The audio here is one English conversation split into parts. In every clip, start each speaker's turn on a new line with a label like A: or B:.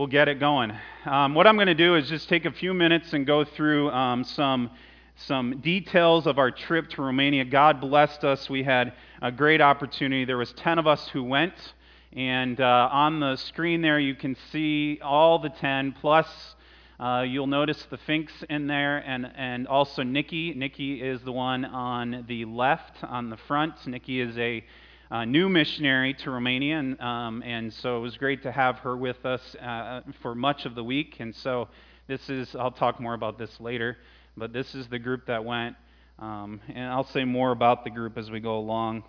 A: we'll get it going. Um, what I'm going to do is just take a few minutes and go through um, some some details of our trip to Romania. God blessed us. We had a great opportunity. There was 10 of us who went, and uh, on the screen there you can see all the 10 plus. Uh, you'll notice the Finks in there, and, and also Nikki. Nikki is the one on the left on the front. Nikki is a uh, new missionary to Romania, and, um, and so it was great to have her with us uh, for much of the week. And so this is, I'll talk more about this later, but this is the group that went. Um, and I'll say more about the group as we go along.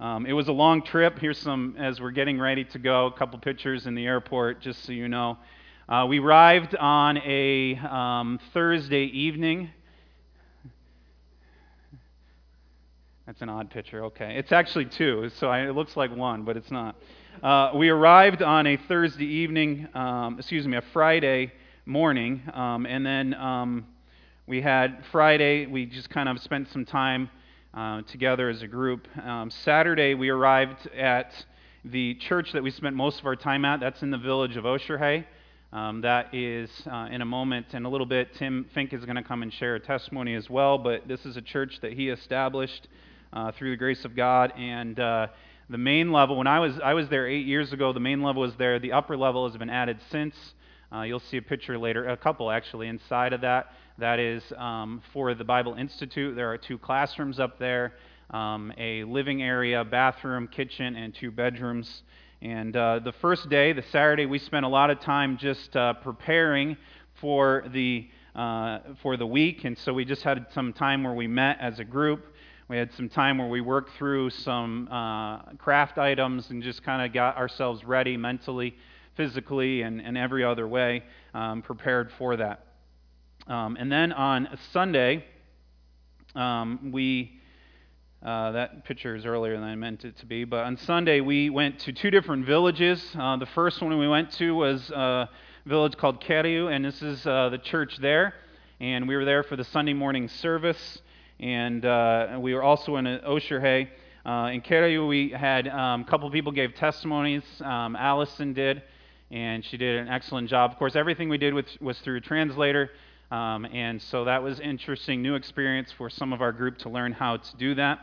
A: Um, it was a long trip. Here's some, as we're getting ready to go, a couple pictures in the airport, just so you know. Uh, we arrived on a um, Thursday evening. That's an odd picture. Okay. It's actually two, so I, it looks like one, but it's not. Uh, we arrived on a Thursday evening, um, excuse me, a Friday morning, um, and then um, we had Friday, we just kind of spent some time uh, together as a group. Um, Saturday, we arrived at the church that we spent most of our time at. That's in the village of Oșorhei. Um, that is uh, in a moment, and a little bit, Tim Fink is going to come and share a testimony as well. But this is a church that he established uh, through the grace of God. And uh, the main level, when I was, I was there eight years ago, the main level was there. The upper level has been added since. Uh, you'll see a picture later, a couple actually inside of that. That is um, for the Bible Institute. There are two classrooms up there, um, a living area, bathroom, kitchen, and two bedrooms. And uh, the first day, the Saturday, we spent a lot of time just uh, preparing for the uh, for the week, and so we just had some time where we met as a group. We had some time where we worked through some uh, craft items and just kind of got ourselves ready mentally, physically, and, and every other way, um, prepared for that. Um, and then on Sunday, um, we. Uh, that picture is earlier than I meant it to be. But on Sunday, we went to two different villages. Uh, the first one we went to was a village called Cheriu, and this is uh, the church there. And we were there for the Sunday morning service and uh, we were also in Oșorhei. Uh, in Cheriu, we had um, a couple people gave testimonies. Um, Allison did, and she did an excellent job. Of course, everything we did was, was through a translator, um, and so that was interesting, new experience for some of our group to learn how to do that.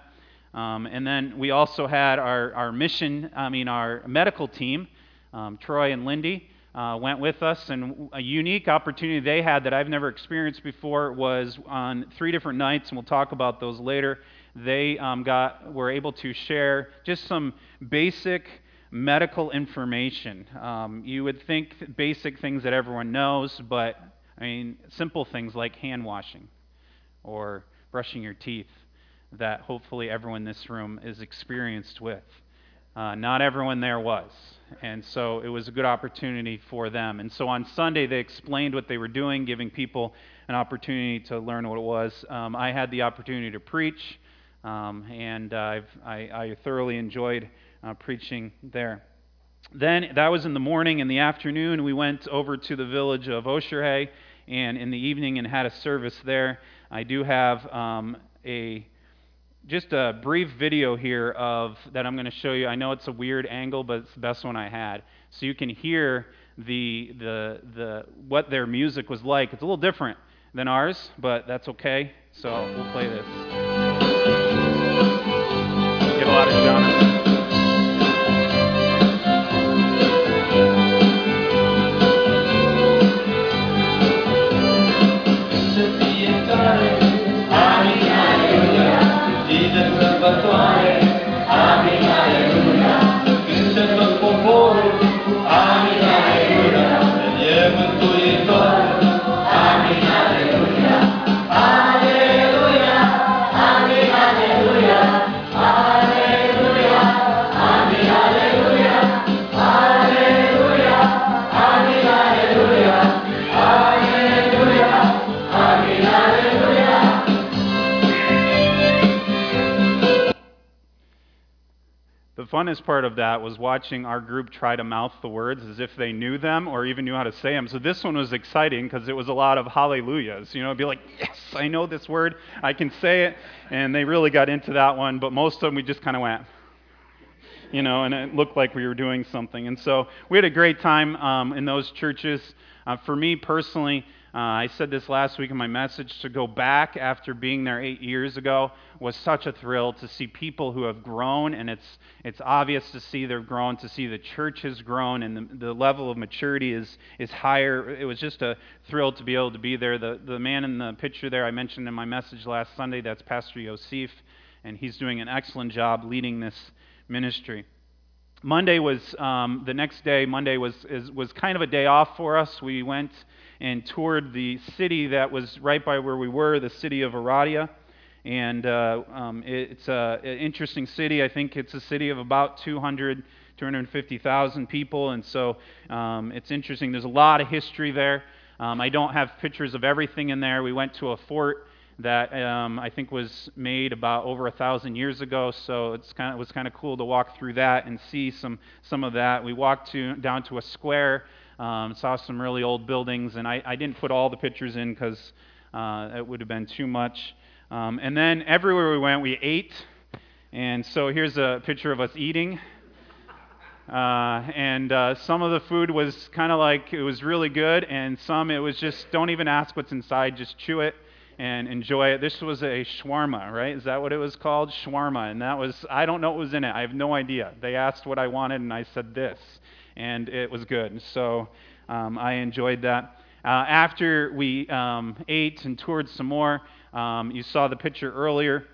A: Um, and then we also had our, our mission, I mean, our medical team, um, Troy and Lindy uh, went with us, and a unique opportunity they had that I've never experienced before was on three different nights, and we'll talk about those later. They um, got were able to share just some basic medical information. Um, you would think basic things that everyone knows, but I mean simple things like hand washing or brushing your teeth that hopefully everyone in this room is experienced with. Uh, not everyone there was. And so it was a good opportunity for them. And so on Sunday, they explained what they were doing, giving people an opportunity to learn what it was. Um, I had the opportunity to preach, um, and I, I, thoroughly enjoyed uh, preaching there. Then that was in the morning. In the afternoon, we went over to the village of Oșorhei, and in the evening, and had a service there. I do have um, a just a brief video here of that I'm going to show you. I know it's a weird angle, but it's the best one I had, so you can hear the the the what their music was like. It's a little different than ours, but that's okay. So we'll play this. Get a lot of genres. Funnest part of that was watching our group try to mouth the words as if they knew them or even knew how to say them. So this one was exciting because it was a lot of hallelujahs. You know, be like, yes, I know this word, I can say it. And they really got into that one, but most of them we just kind of went. you know, and it looked like we were doing something. And so we had a great time um, in those churches. Uh, for me personally, uh, I said this last week in my message to go back after being there eight years ago was such a thrill to see people who have grown, and it's, it's obvious to see they've grown, to see the church has grown, and the, the level of maturity is, is higher. It was just a thrill to be able to be there. The, the man in the picture there I mentioned in my message last Sunday, that's Pastor Yosef, and he's doing an excellent job leading this ministry. Monday was um, the next day. Monday was is, was kind of a day off for us. We went and toured the city that was right by where we were, the city of Oradea, And uh, um, it, it's a, an interesting city. I think it's a city of about 200, 250,000 people. And so um, it's interesting. There's a lot of history there. Um, I don't have pictures of everything in there. We went to a fort that um, I think was made about over a thousand years ago. So it's kind of, it was kind of cool to walk through that and see some, some of that. We walked to, down to a square um, saw some really old buildings, and I, I didn't put all the pictures in because uh, it would have been too much. Um, and then everywhere we went, we ate. And so here's a picture of us eating. Uh, and uh, some of the food was kind of like it was really good, and some it was just don't even ask what's inside, just chew it and enjoy it. This was a shawarma, right? Is that what it was called? Shawarma. And that was, I don't know what was in it. I have no idea. They asked what I wanted, and I said this and it was good. So um, I enjoyed that. Uh, after we um, ate and toured some more, um, you saw the picture earlier.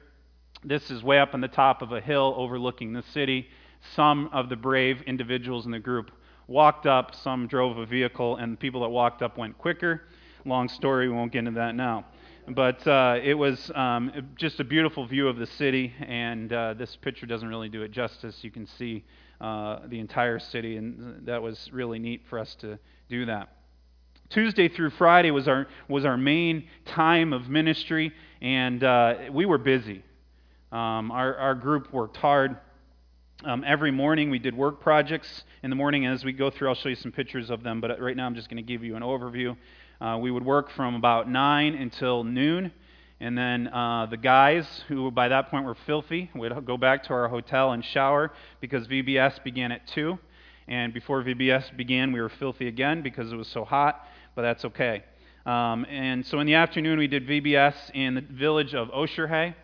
A: This is way up on the top of a hill overlooking the city. Some of the brave individuals in the group walked up, some drove a vehicle, and the people that walked up went quicker. Long story, we won't get into that now. But uh, it was um, just a beautiful view of the city, and uh, this picture doesn't really do it justice. You can see uh, the entire city, and that was really neat for us to do that. Tuesday through Friday was our was our main time of ministry, and uh, we were busy. Um, our our group worked hard. Um, every morning we did work projects in the morning. As we go through, I'll show you some pictures of them. But right now, I'm just going to give you an overview. Uh, we would work from about nine until noon. And then uh, the guys, who by that point were filthy, would go back to our hotel and shower because VBS began at 2. And before VBS began, we were filthy again because it was so hot, but that's okay. Um, and so in the afternoon, we did VBS in the village of Oșorhei.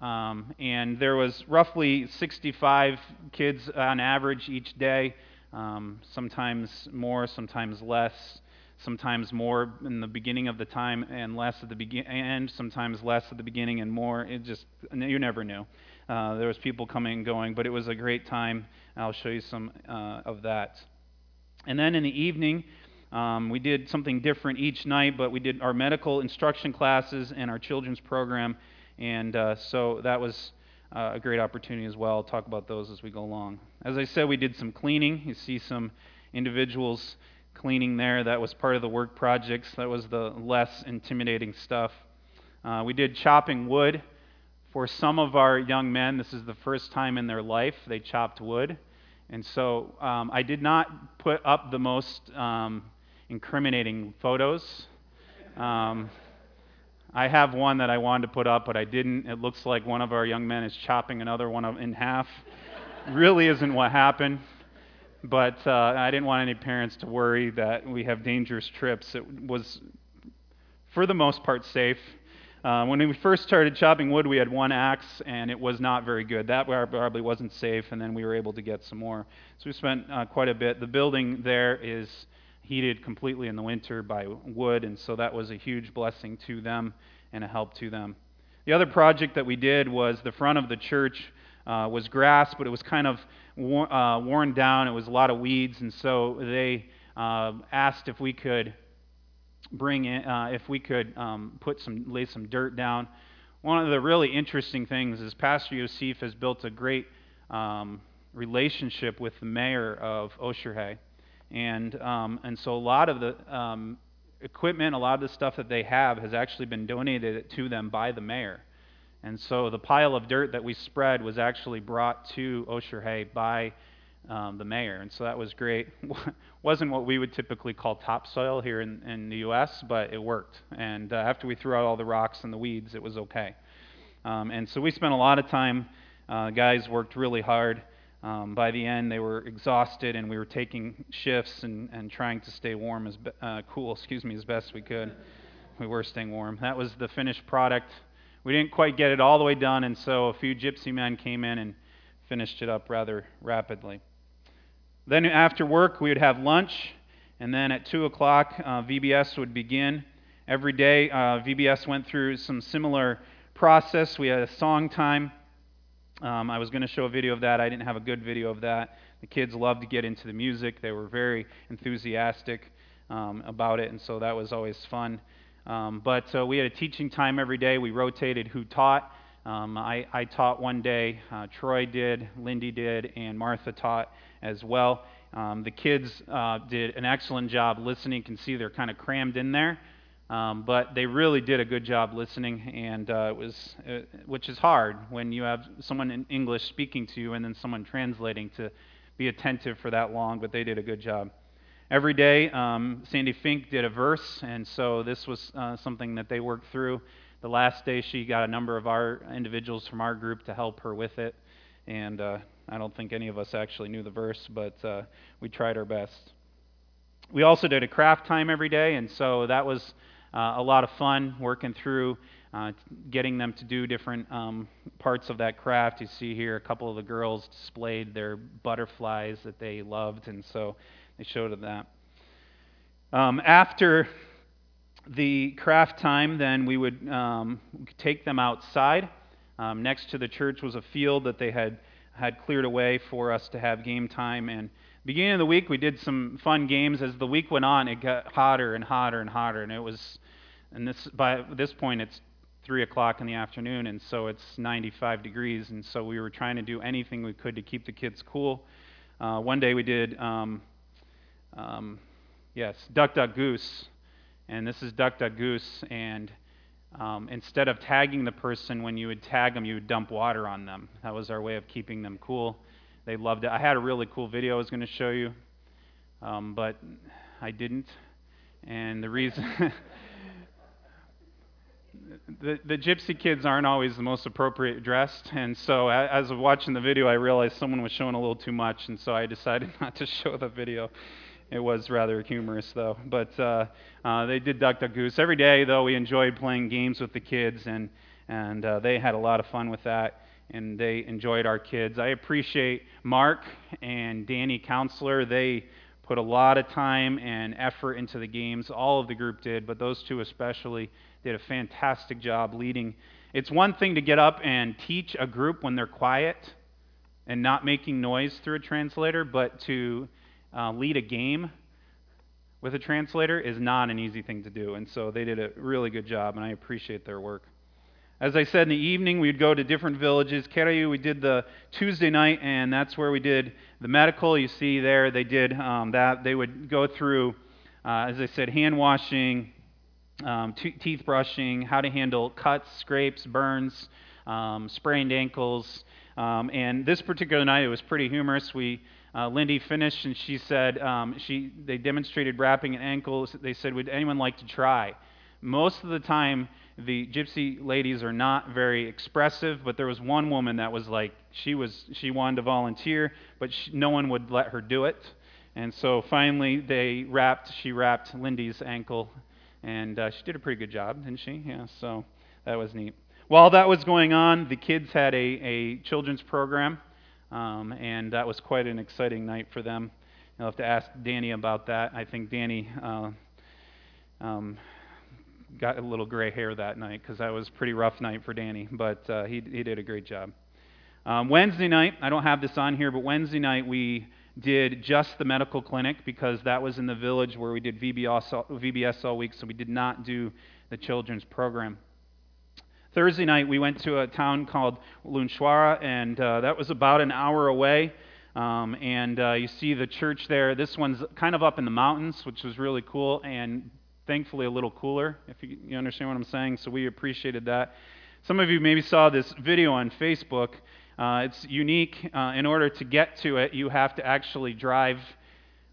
A: Um, and there was roughly 65 kids on average each day, um, sometimes more, sometimes less sometimes more in the beginning of the time and less at the begin- end, sometimes less at the beginning and more. It just you never knew. Uh, there was people coming and going, but it was a great time. I'll show you some uh, of that. And then in the evening, um, we did something different each night, but we did our medical instruction classes and our children's program, and uh, so that was uh, a great opportunity as well. I'll talk about those as we go along. As I said, we did some cleaning. You see some individuals cleaning there. That was part of the work projects. That was the less intimidating stuff. Uh, we did chopping wood. For some of our young men, this is the first time in their life they chopped wood. And so um, I did not put up the most um, incriminating photos. Um, I have one that I wanted to put up, but I didn't. It looks like one of our young men is chopping another one in half. really isn't what happened but uh, I didn't want any parents to worry that we have dangerous trips. It was, for the most part, safe. Uh, when we first started chopping wood, we had one axe, and it was not very good. That probably wasn't safe, and then we were able to get some more. So we spent uh, quite a bit. The building there is heated completely in the winter by wood, and so that was a huge blessing to them and a help to them. The other project that we did was the front of the church uh, was grass, but it was kind of wor- uh, worn down. It was a lot of weeds, and so they uh, asked if we could bring in, uh, if we could um, put some, lay some dirt down. One of the really interesting things is Pastor Yosef has built a great um, relationship with the mayor of Oșorhei, and um, and so a lot of the um, equipment, a lot of the stuff that they have, has actually been donated to them by the mayor. And so the pile of dirt that we spread was actually brought to Oșorhei by um, the mayor. And so that was great. Wasn't what we would typically call topsoil here in, in the U.S., but it worked. And uh, after we threw out all the rocks and the weeds, it was okay. Um, and so we spent a lot of time. Uh, guys worked really hard. Um, by the end, they were exhausted, and we were taking shifts and, and trying to stay warm as be- uh, cool, excuse me, as best we could. We were staying warm. That was the finished product. We didn't quite get it all the way done, and so a few gypsy men came in and finished it up rather rapidly. Then after work, we would have lunch, and then at 2 o'clock, uh, VBS would begin. Every day, uh, VBS went through some similar process. We had a song time um, I was going to show a video of that. I didn't have a good video of that. The kids loved to get into the music. They were very enthusiastic um, about it, and so that was always fun. Um, but uh, we had a teaching time every day. We rotated who taught. Um, I, I, taught one day, uh, Troy did, Lindy did, and Martha taught as well. Um, the kids uh, did an excellent job listening. You can see they're kind of crammed in there. Um, but they really did a good job listening, and uh, it was, uh, which is hard when you have someone in English speaking to you and then someone translating to be attentive for that long. But they did a good job. Every day, um, Sandy Fink did a verse, and so this was uh, something that they worked through. The last day, she got a number of our individuals from our group to help her with it, and uh, I don't think any of us actually knew the verse, but uh, we tried our best. We also did a craft time every day, and so that was uh, a lot of fun working through uh, getting them to do different um, parts of that craft. You see here a couple of the girls displayed their butterflies that they loved, and so they showed them that. Um, after the craft time, then we would um, take them outside. Um, next to the church was a field that they had had cleared away for us to have game time and beginning of the week, we did some fun games. As the week went on, it got hotter and hotter and hotter, and it was, and this by this point, it's three o'clock in the afternoon, and so it's 95 degrees, and so we were trying to do anything we could to keep the kids cool. Uh, one day we did, um, um, yes, Duck Duck Goose, and this is Duck Duck Goose, and um, instead of tagging the person when you would tag them, you would dump water on them. That was our way of keeping them cool. They loved it. I had a really cool video I was going to show you, um, but I didn't. And the reason. the, the gypsy kids aren't always the most appropriate dressed, and so as was watching the video, I realized someone was showing a little too much, and so I decided not to show the video. It was rather humorous, though. But uh, uh, they did Duck Duck Goose every day, though. We enjoyed playing games with the kids, and and uh, they had a lot of fun with that and they enjoyed our kids. I appreciate Mark and Danny Counselor. They put a lot of time and effort into the games. All of the group did, but those two especially did a fantastic job leading. It's one thing to get up and teach a group when they're quiet and not making noise through a translator, but to uh, lead a game with a translator is not an easy thing to do. And so they did a really good job, and I appreciate their work. As I said in the evening, we'd go to different villages. Cheriu, we did the Tuesday night, and that's where we did the medical. You see there, they did um, that. They would go through, uh, as I said, hand washing, um, t- teeth brushing, how to handle cuts, scrapes, burns, um, sprained ankles. Um, and this particular night, it was pretty humorous. We uh, Lindy finished, and she said um, she they demonstrated wrapping an ankle. They said, "Would anyone like to try?" Most of the time, the gypsy ladies are not very expressive, but there was one woman that was like she was she wanted to volunteer, but she, no one would let her do it. And so finally, they wrapped. She wrapped Lindy's ankle, and uh, she did a pretty good job, didn't she? Yeah. So that was neat. While that was going on, the kids had a, a children's program, um, and that was quite an exciting night for them. You'll have to ask Danny about that. I think Danny uh, um, got a little gray hair that night because that was a pretty rough night for Danny, but uh, he, he did a great job. Um, Wednesday night, I don't have this on here, but Wednesday night we did just the medical clinic because that was in the village where we did VBS all, VBS all week, so we did not do the children's program. Thursday night, we went to a town called Luncșoara, and uh, that was about an hour away. Um, and uh, you see the church there. This one's kind of up in the mountains, which was really cool. And thankfully a little cooler, if you, you understand what I'm saying. So we appreciated that. Some of you maybe saw this video on Facebook. Uh, it's unique. Uh, in order to get to it, you have to actually drive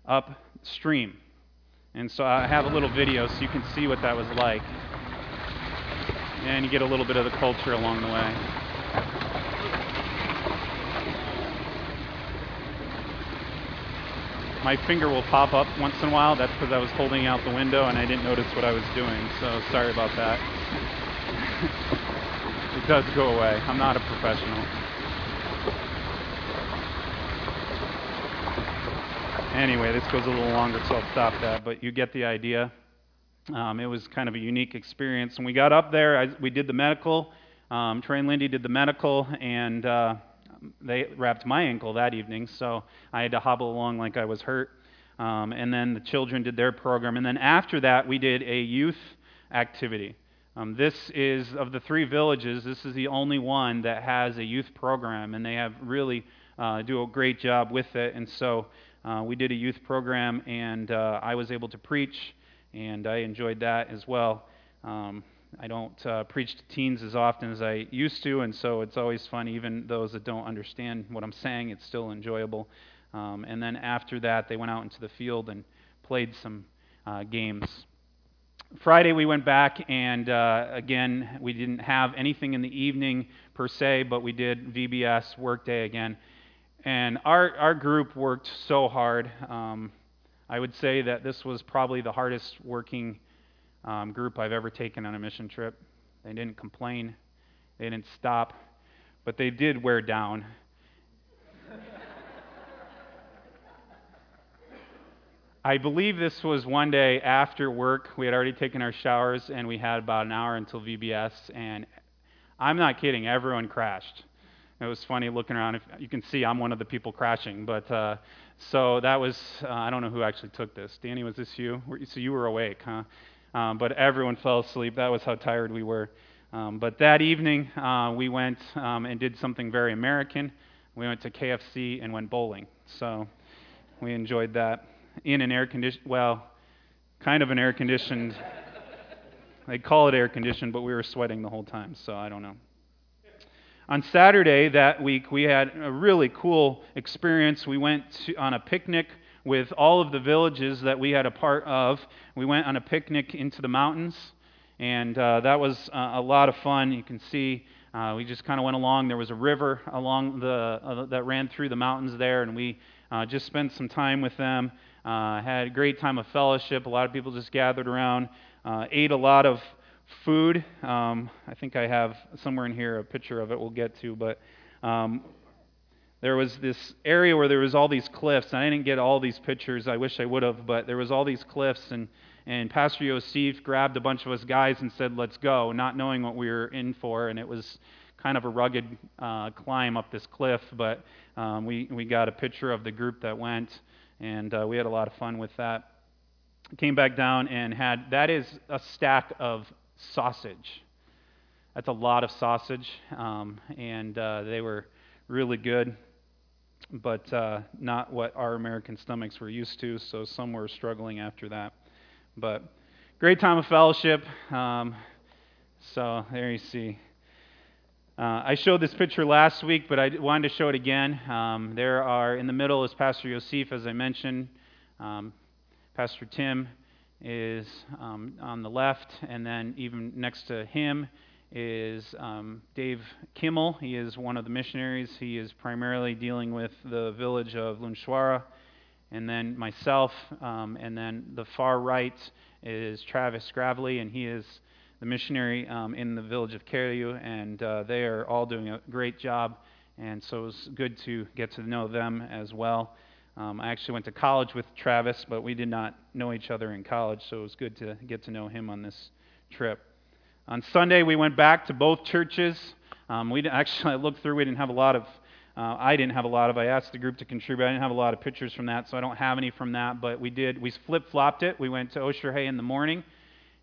A: upstream. And so I have a little video so you can see what that was like. And you get a little bit of the culture along the way. my finger will pop up once in a while. That's because I was holding out the window and I didn't notice what I was doing. So sorry about that. it does go away. I'm not a professional. Anyway, this goes a little longer, so I'll stop that. But you get the idea. Um, it was kind of a unique experience. And we got up there, I, we did the medical. Um, Trey and Lindy did the medical, and uh, they wrapped my ankle that evening, so I had to hobble along like I was hurt. Um, and then the children did their program. And then after that, we did a youth activity. Um, this is, of the three villages, this is the only one that has a youth program, and they have really uh, do a great job with it. And so uh, we did a youth program, and uh, I was able to preach, and I enjoyed that as well. Um, I don't uh, preach to teens as often as I used to, and so it's always fun. Even those that don't understand what I'm saying, it's still enjoyable. Um, and then after that, they went out into the field and played some uh, games. Friday, we went back, and uh, again, we didn't have anything in the evening per se, but we did VBS workday again. And our, our group worked so hard. Um, I would say that this was probably the hardest working um, group I've ever taken on a mission trip. They didn't complain, they didn't stop, but they did wear down. I believe this was one day after work. We had already taken our showers and we had about an hour until VBS. And I'm not kidding, everyone crashed. It was funny looking around. If you can see, I'm one of the people crashing. But uh, so that was, uh, I don't know who actually took this. Danny, was this you? So you were awake, huh? Um, but everyone fell asleep. That was how tired we were. Um, but that evening, uh, we went um, and did something very American. We went to KFC and went bowling. So we enjoyed that in an air conditioned, well, kind of an air conditioned. they call it air conditioned, but we were sweating the whole time, so I don't know. On Saturday that week, we had a really cool experience. We went to, on a picnic with all of the villages that we had a part of. We went on a picnic into the mountains, and uh, that was uh, a lot of fun. You can see uh, we just kind of went along. There was a river along the uh, that ran through the mountains there, and we uh, just spent some time with them. Uh, had a great time of fellowship. A lot of people just gathered around, ate a lot of food. Um, I think I have somewhere in here a picture of it. We'll get to, but um, there was this area where there was all these cliffs, and I didn't get all these pictures. I wish I would have, but there was all these cliffs, and and Pastor Yosef grabbed a bunch of us guys and said, "Let's go," not knowing what we were in for, and it was kind of a rugged uh, climb up this cliff, but um, we we got a picture of the group that went, and uh, we had a lot of fun with that. Came back down and had that is a stack of sausage. That's a lot of sausage, um, and uh, they were really good but uh, not what our American stomachs were used to, so some were struggling after that. But great time of fellowship. Um, so there you see. Uh, I showed this picture last week, but I wanted to show it again. Um, there are, in the middle is Pastor Yosef, as I mentioned. Um, Pastor Tim is um, on the left, and then even next to him is um, Dave Kimmel. He is one of the missionaries. He is primarily dealing with the village of Luncșoara, And then myself, um, and then the far right is Travis Gravely, and he is the missionary um, in the village of Cheriu, and uh, they are all doing a great job. And so it was good to get to know them as well. Um, I actually went to college with Travis, but we did not know each other in college, so it was good to get to know him on this trip. On Sunday, we went back to both churches. Um, we actually, I looked through, we didn't have a lot of, uh, I didn't have a lot of, I asked the group to contribute. I didn't have a lot of pictures from that, so I don't have any from that, but we did, we flip flopped it. We went to Oșorhei in the morning.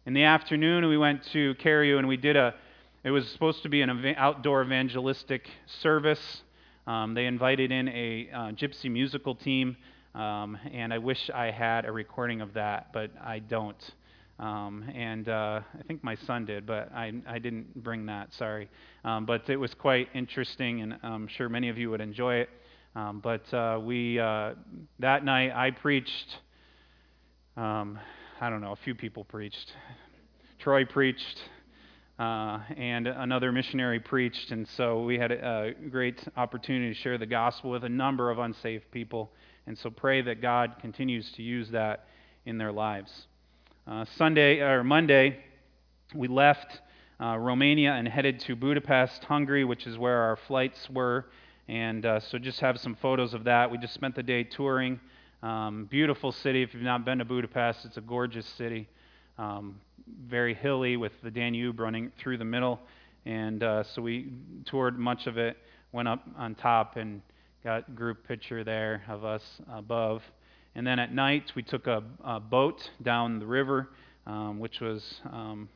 A: In the afternoon, we went to Cheriu and we did a, it was supposed to be an outdoor evangelistic service. Um, they invited in a uh, gypsy musical team, um, and I wish I had a recording of that, but I don't. Um, and uh, I think my son did, but I, I didn't bring that, sorry. Um, but it was quite interesting, and I'm sure many of you would enjoy it. Um, but uh, we, uh, that night, I preached, um, I don't know, a few people preached. Troy preached, uh, and another missionary preached, and so we had a, great opportunity to share the gospel with a number of unsaved people. And so pray that God continues to use that in their lives. Uh, Sunday or Monday, we left uh, Romania and headed to Budapest, Hungary, which is where our flights were. And uh, so just have some photos of that. We just spent the day touring. Um, beautiful city. If you've not been to Budapest, it's a gorgeous city. Um, very hilly with the Danube running through the middle. And uh, so we toured much of it, went up on top and got group picture there of us above. And then at night, we took a, a boat down the river, um, which was um,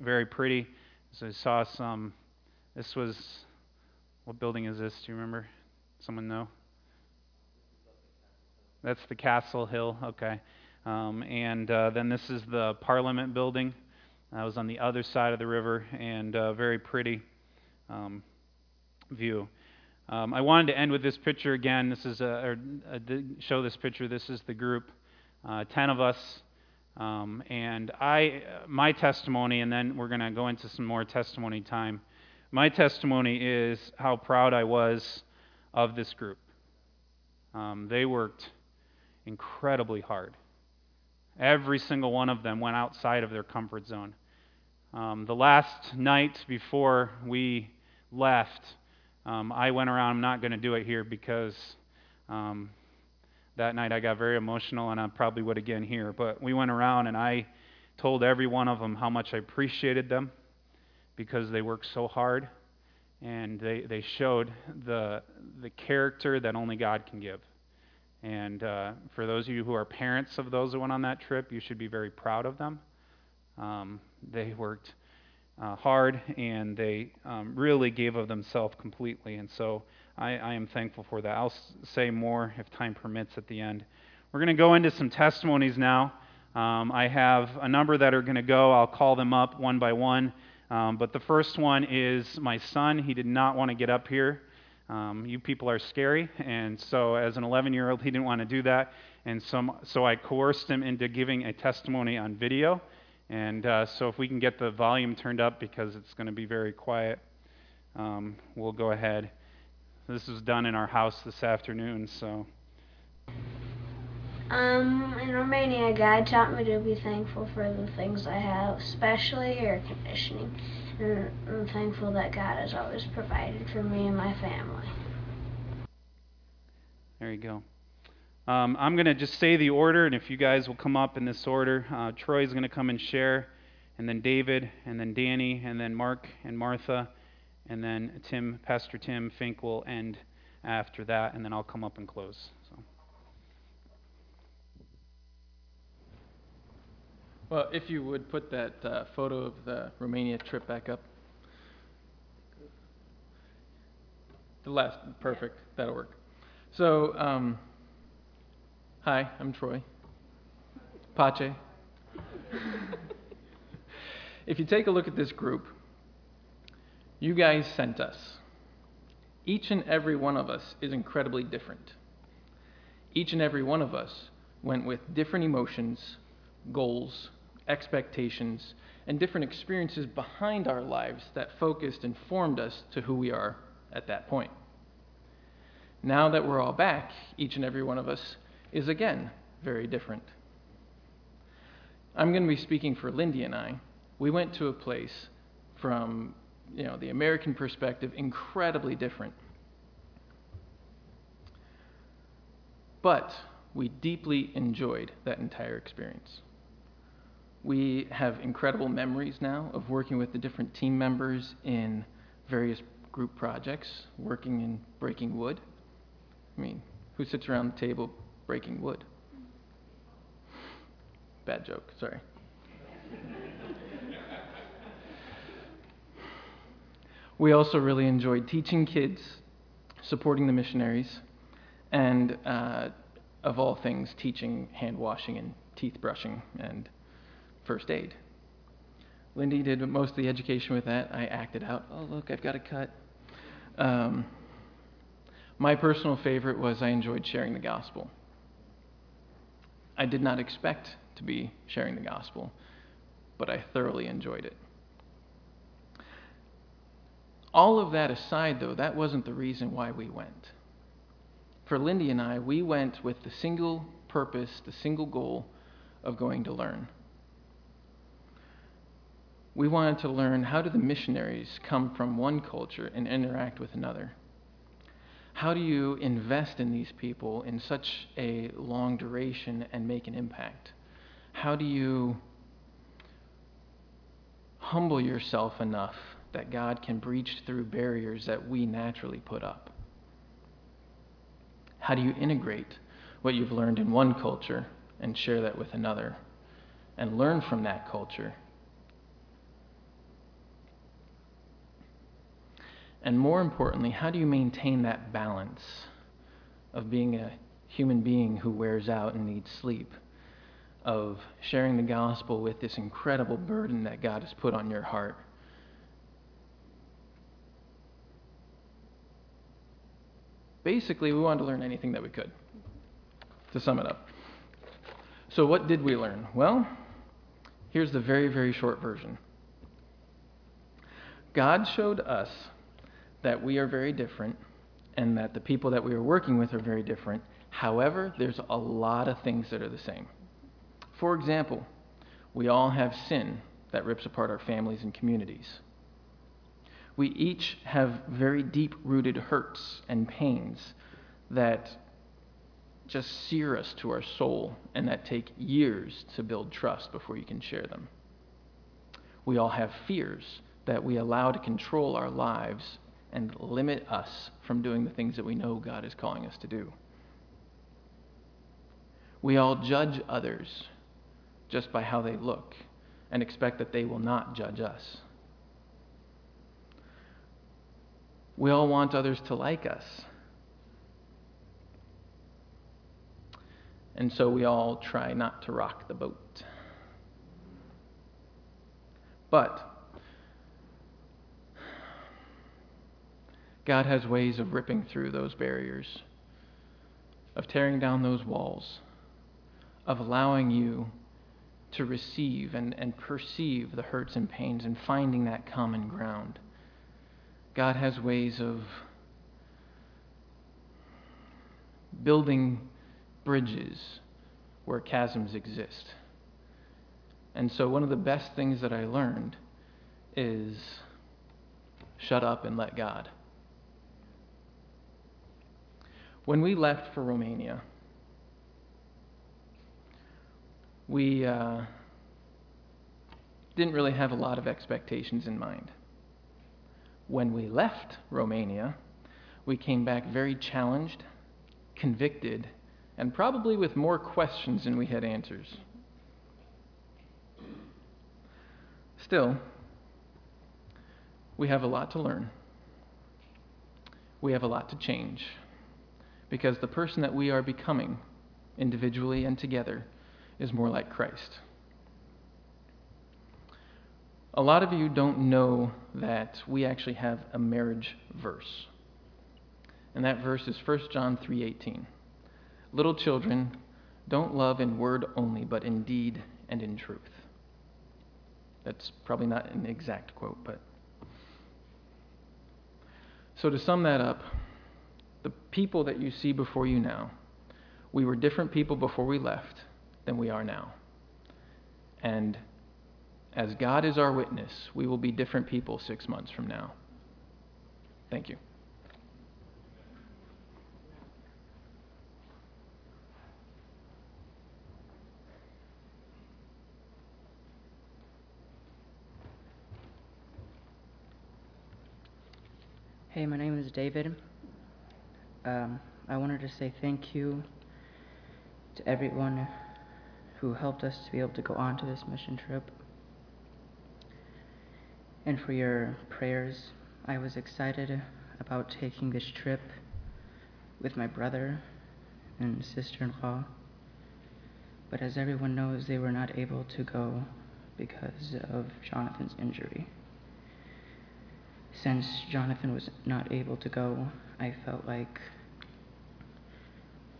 A: very pretty. So I saw some. This was. What building is this? Do you remember? Someone know? That's the Castle Hill. Okay. Um, and uh, then this is the Parliament building. I was on the other side of the river, and uh, very pretty um, view. Um, I wanted to end with this picture again. This is a, or, a, show this picture. This is the group, uh, ten of us, um, and I. My testimony, and then we're going to go into some more testimony time. My testimony is how proud I was of this group. Um, they worked incredibly hard. Every single one of them went outside of their comfort zone. Um, the last night before we left, um, I went around. I'm not going to do it here because um, that night I got very emotional, and I probably would again here. But we went around, and I told every one of them how much I appreciated them because they worked so hard, and they they showed the the character that only God can give. And uh, for those of you who are parents of those who went on that trip, you should be very proud of them. Um, they worked uh, hard and they um, really gave of themselves completely. And so I, I, am thankful for that. I'll say more if time permits at the end. We're going to go into some testimonies now. Um, I have a number that are going to go. I'll call them up one by one. Um, but the first one is my son. He did not want to get up here. Um, you people are scary, and so as an 11 year old, he didn't want to do that. And so, so I coerced him into giving a testimony on video. And uh, so, if we can get the volume turned up because it's going to be very quiet, um, we'll go ahead. This was done in our house this afternoon, so.
B: Um, in Romania, God taught me to be thankful for the things I have, especially air conditioning. And I'm thankful that God has always provided for me and my family.
A: There you go. Um, I'm going to just say the order, and if you guys will come up in this order, uh, Troy's going to come and share, and then David, and then Danny, and then Mark and Martha, and then Tim, Pastor Tim Fink will end after that, and then I'll come up and close. So.
C: Well, if you would put that uh, photo of the Romania trip back up. The last, perfect, that'll work. So, um, Hi, I'm Troy. Pache. if you take a look at this group, you guys sent us. Each and every one of us is incredibly different. Each and every one of us went with different emotions, goals, expectations, and different experiences behind our lives that focused and formed us to who we are at that point. Now that we're all back, each and every one of us is again very different. I'm going to be speaking for Lindy and I. We went to a place from, you know, the American perspective incredibly different. But we deeply enjoyed that entire experience. We have incredible memories now of working with the different team members in various group projects, working in breaking wood. I mean, who sits around the table breaking wood. Bad joke, sorry. we also really enjoyed teaching kids, supporting the missionaries, and uh, of all things, teaching hand washing and teeth brushing and first aid. Lindy did most of the education with that. I acted out. Oh, look, I've got a cut. Um, my personal favorite was I enjoyed sharing the gospel. I did not expect to be sharing the gospel, but I thoroughly enjoyed it. All of that aside, though, that wasn't the reason why we went. For Lindy and I, we went with the single purpose, the single goal of going to learn. We wanted to learn how do the missionaries come from one culture and interact with another? How do you invest in these people in such a long duration and make an impact? How do you humble yourself enough that God can breach through barriers that we naturally put up? How do you integrate what you've learned in one culture and share that with another and learn from that culture? And more importantly, how do you maintain that balance of being a human being who wears out and needs sleep, of sharing the gospel with this incredible burden that God has put on your heart? Basically, we wanted to learn anything that we could, to sum it up. So, what did we learn? Well, here's the very, very short version God showed us that we are very different and that the people that we are working with are very different. However, there's a lot of things that are the same. For example, we all have sin that rips apart our families and communities. We each have very deep rooted hurts and pains that just sear us to our soul and that take years to build trust before you can share them. We all have fears that we allow to control our lives and limit us from doing the things that we know God is calling us to do. We all judge others just by how they look and expect that they will not judge us. We all want others to like us. And so we all try not to rock the boat. But God has ways of ripping through those barriers, of tearing down those walls, of allowing you to receive and, and perceive the hurts and pains and finding that common ground. God has ways of building bridges where chasms exist. And so, one of the best things that I learned is shut up and let God. When we left for Romania, we uh, didn't really have a lot of expectations in mind. When we left Romania, we came back very challenged, convicted, and probably with more questions than we had answers. Still, we have a lot to learn. We have a lot to change because the person that we are becoming, individually and together, is more like Christ. A lot of you don't know that we actually have a marriage verse. And that verse is 1 John 3:18. Little children, don't love in word only, but in deed and in truth. That's probably not an exact quote, but so to sum that up, the people that you see before you now, we were different people before we left than we are now. And as God is our witness, we will be different people six months from now. Thank you.
D: Hey, my name is David. Um, I wanted to say thank you to everyone who helped us to be able to go on to this mission trip. And for your prayers, I was excited about taking this trip with my brother and sister in law. But as everyone knows, they were not able to go because of Jonathan's injury. Since Jonathan was not able to go, I felt like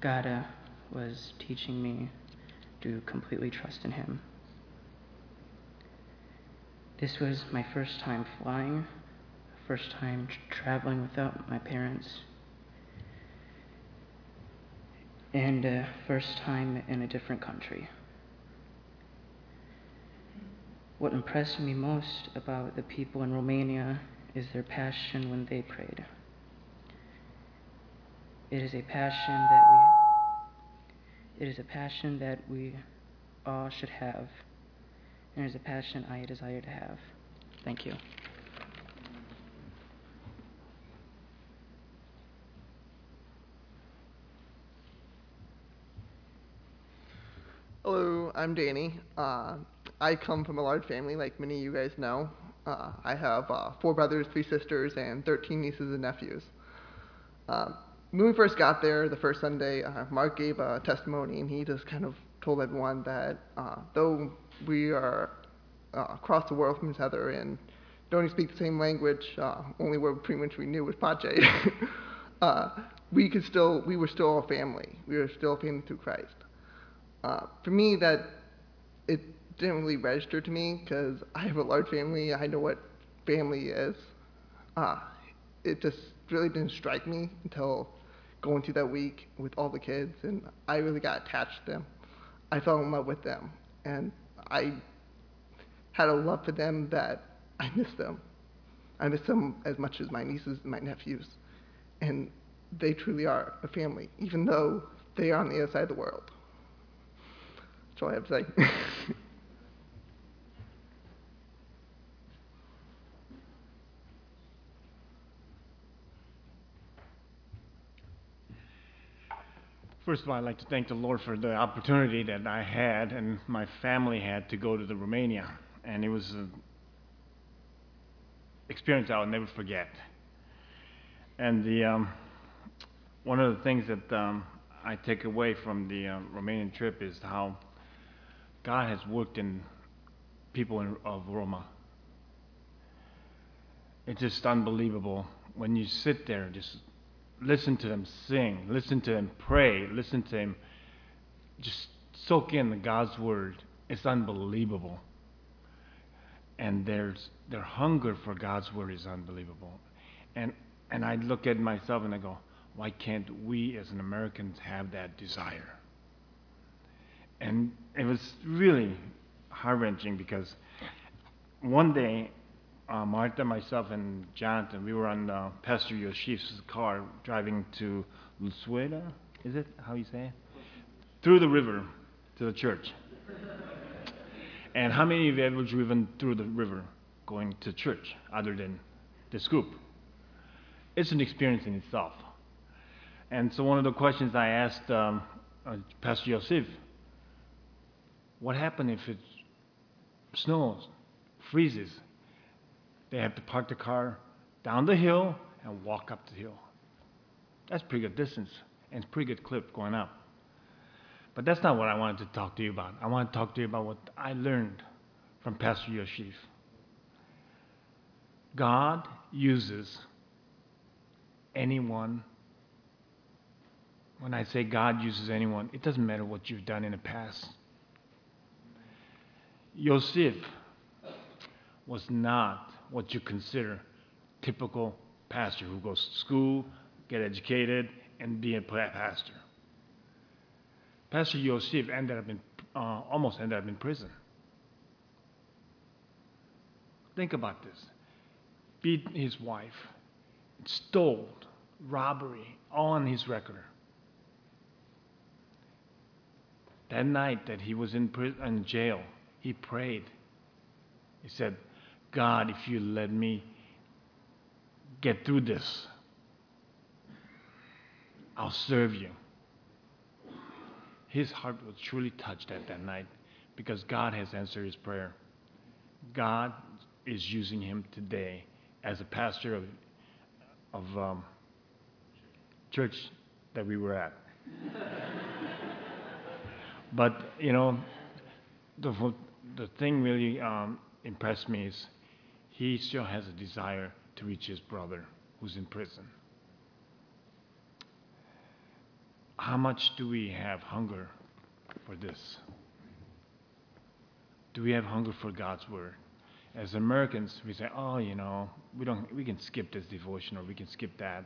D: God was teaching me to completely trust in Him. This was my first time flying, first time traveling without my parents. and uh, first time in a different country. What impressed me most about the people in Romania is their passion when they prayed. It is a passion that we it is a passion that we all should have. And it is a passion I desire to have. Thank you.
E: Hello, I'm Danny. Uh, I come from a large family, like many of you guys know. Uh, I have uh, four brothers, three sisters, and 13 nieces and nephews. Um, when we first got there, the first Sunday, uh, Mark gave a testimony, and he just kind of told everyone that uh, though we are uh, across the world from each other and don't speak the same language, uh, only word pretty much we knew was Pace, we could still, we were still a family. We were still a family through Christ. For me, that it didn't really register to me because I have a large family. I know what family is. Uh, it just really didn't strike me until going through that week with all the kids, and I really got attached to them. I fell in love with them, and I had a love for them that I miss them. I miss them as much as my nieces and my nephews, and they truly are a family, even though they are on the other side of the world. That's all I have to say.
F: First of all, I'd like to thank the Lord for the opportunity that I had and my family had to go to the Romania, and it was an experience I'll never forget. And the um, one of the things that um, I take away from the uh, Romanian trip is how God has worked in people in, of Roma. It's just unbelievable when you sit there just listen to them sing, listen to them pray, listen to them just soak in the God's word. It's unbelievable. And there's their hunger for God's word is unbelievable. And and I look at myself and I go, why can't we as an Americans have that desire? And it was really heart wrenching because one day uh, Martha, myself, and Jonathan, we were on uh, Pastor Yoshif's car driving to Lusuela. Is it how you say it? Through the river to the church. and how many of you have ever driven through the river going to church other than the scoop? It's an experience in itself. And so one of the questions I asked um, uh, Pastor Yosef, what happens if it snows, freezes? They have to park the car down the hill and walk up the hill. That's pretty good distance and it's pretty good clip going up. But that's not what I wanted to talk to you about. I want to talk to you about what I learned from Pastor Yoshif. God uses anyone. When I say God uses anyone, it doesn't matter what you've done in the past. Yosef was not what you consider typical pastor who goes to school, get educated, and be a pastor. Pastor Yosef ended up in, uh, almost ended up in prison. Think about this. Beat his wife, stole, robbery, all on his record. That night that he was in, prison, in jail, he prayed. He said, God, if you let me get through this, I'll serve you. His heart was truly touched at that night because God has answered his prayer. God is using him today as a pastor of, of um, church that we were at. but, you know, the, the thing really um, impressed me is he still has a desire to reach his brother who's in prison. How much do we have hunger for this? Do we have hunger for God's word? As Americans, we say, "Oh, you know, we don't we can skip this devotion or we can skip that."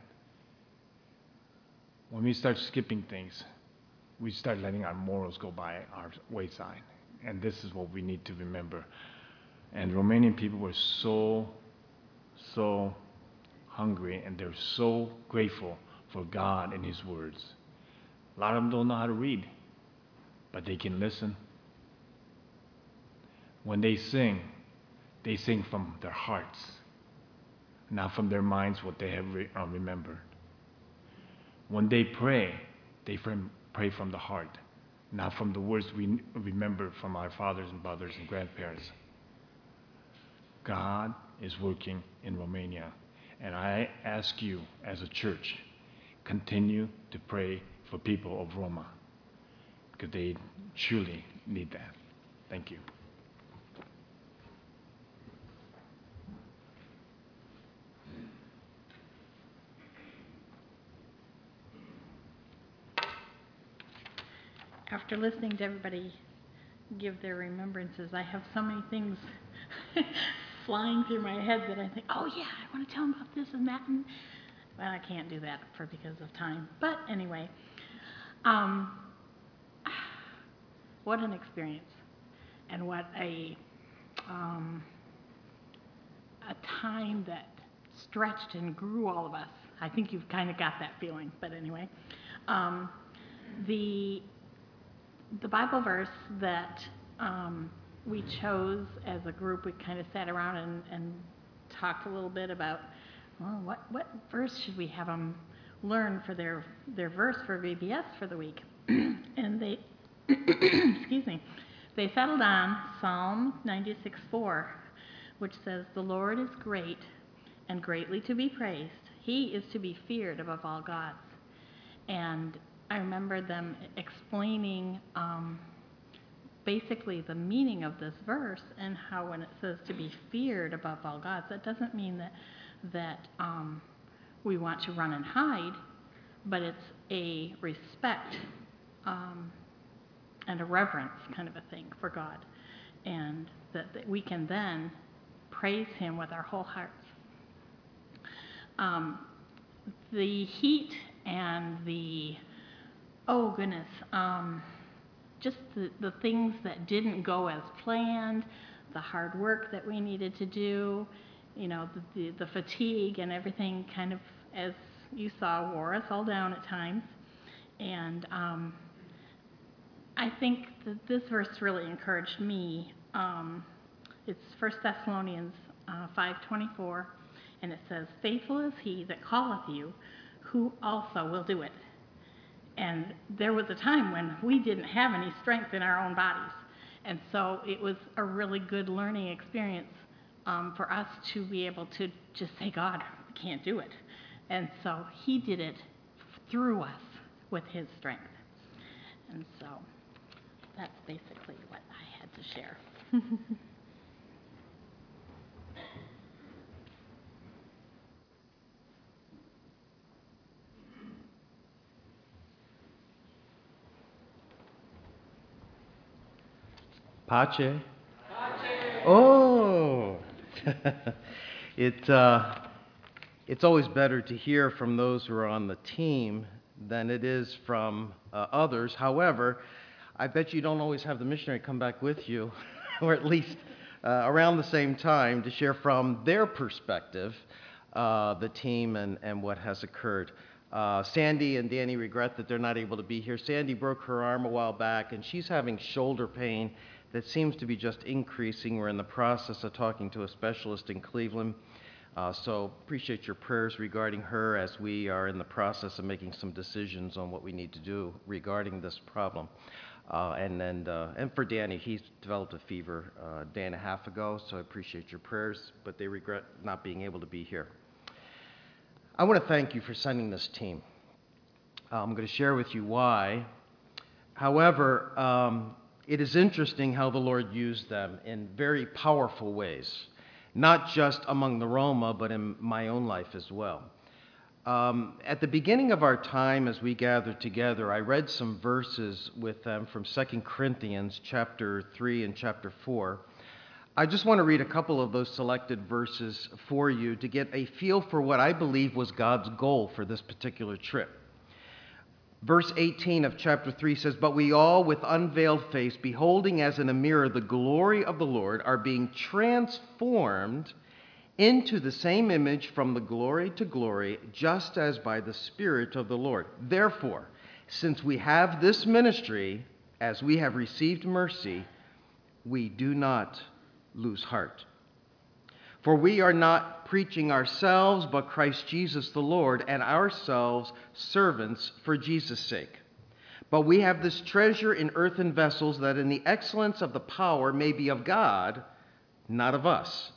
F: When we start skipping things, we start letting our morals go by our wayside. And this is what we need to remember. And Romanian people were so, so hungry and they're so grateful for God and His words. A lot of them don't know how to read, but they can listen. When they sing, they sing from their hearts, not from their minds what they have re- uh, remembered. When they pray, they pray from the heart, not from the words we remember from our fathers and brothers and grandparents. God is working in Romania. And I ask you, as a church, continue to pray for people of Roma because they truly need that. Thank you.
G: After listening to everybody give their remembrances, I have so many things flying through my head that I think, oh yeah, I want to tell them about this and that. And I can't do that for because of time. But anyway, um, what an experience, and what a um, a time that stretched and grew all of us. I think you've kind of got that feeling. But anyway, um, the the Bible verse that um, we chose as a group, we kind of sat around and, and talked a little bit about, well, what, what verse should we have them learn for their, their verse for VBS for the week? and they, excuse me, they settled on Psalm 96:4, which says, The Lord is great and greatly to be praised. He is to be feared above all gods. And I remember them explaining um, basically the meaning of this verse and how when it says to be feared above all gods, that doesn't mean that that um, we want to run and hide, but it's a respect um, and a reverence kind of a thing for God, and that, that we can then praise Him with our whole hearts. Um, the heat and the oh goodness, um, just the, the things that didn't go as planned, the hard work that we needed to do, you know, the, the, the fatigue and everything kind of, as you saw, wore us all down at times. And um, I think that this verse really encouraged me. Um, it's 1 Thessalonians uh, 5.24, and it says, Faithful is he that calleth you, who also will do it. And there was a time when we didn't have any strength in our own bodies. And so it was a really good learning experience um, for us to be able to just say, God, we can't do it. And so He did it through us with His strength. And so that's basically what I had to share.
H: Pace? Oh! it, uh, it's always better to hear from those who are on the team than it is from uh, others. However, I bet you don't always have the missionary come back with you, or at least uh, around the same time, to share from their perspective uh, the team and, and what has occurred. Uh, Sandy and Danny regret that they're not able to be here. Sandy broke her arm a while back, and she's having shoulder pain that seems to be just increasing. We're in the process of talking to a specialist in Cleveland. Uh, so appreciate your prayers regarding her as we are in the process of making some decisions on what we need to do regarding this problem. Uh, and then, uh, and for Danny, he's developed a fever uh, a day and a half ago, so I appreciate your prayers, but they regret not being able to be here. I want to thank you for sending this team. Uh, I'm going to share with you why. However, um, it is interesting how the Lord used them in very powerful ways, not just among the Roma, but in my own life as well. Um, at the beginning of our time as we gathered together, I read some verses with them from 2 Corinthians chapter 3 and chapter 4. I just want to read a couple of those selected verses for you to get a feel for what I believe was God's goal for this particular trip. Verse 18 of chapter 3 says, But we all, with unveiled face, beholding as in a mirror the glory of the Lord, are being transformed into the same image from the glory to glory, just as by the Spirit of the Lord. Therefore, since we have this ministry, as we have received mercy, we do not lose heart. For we are not preaching ourselves, but Christ Jesus the Lord, and ourselves servants for Jesus' sake. But we have this treasure in earthen vessels, that in the excellence of the power may be of God, not of us.